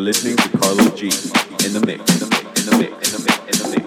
are listening to Carlo G. In the mix. In the mix. In the mix. In the mix. In the mix.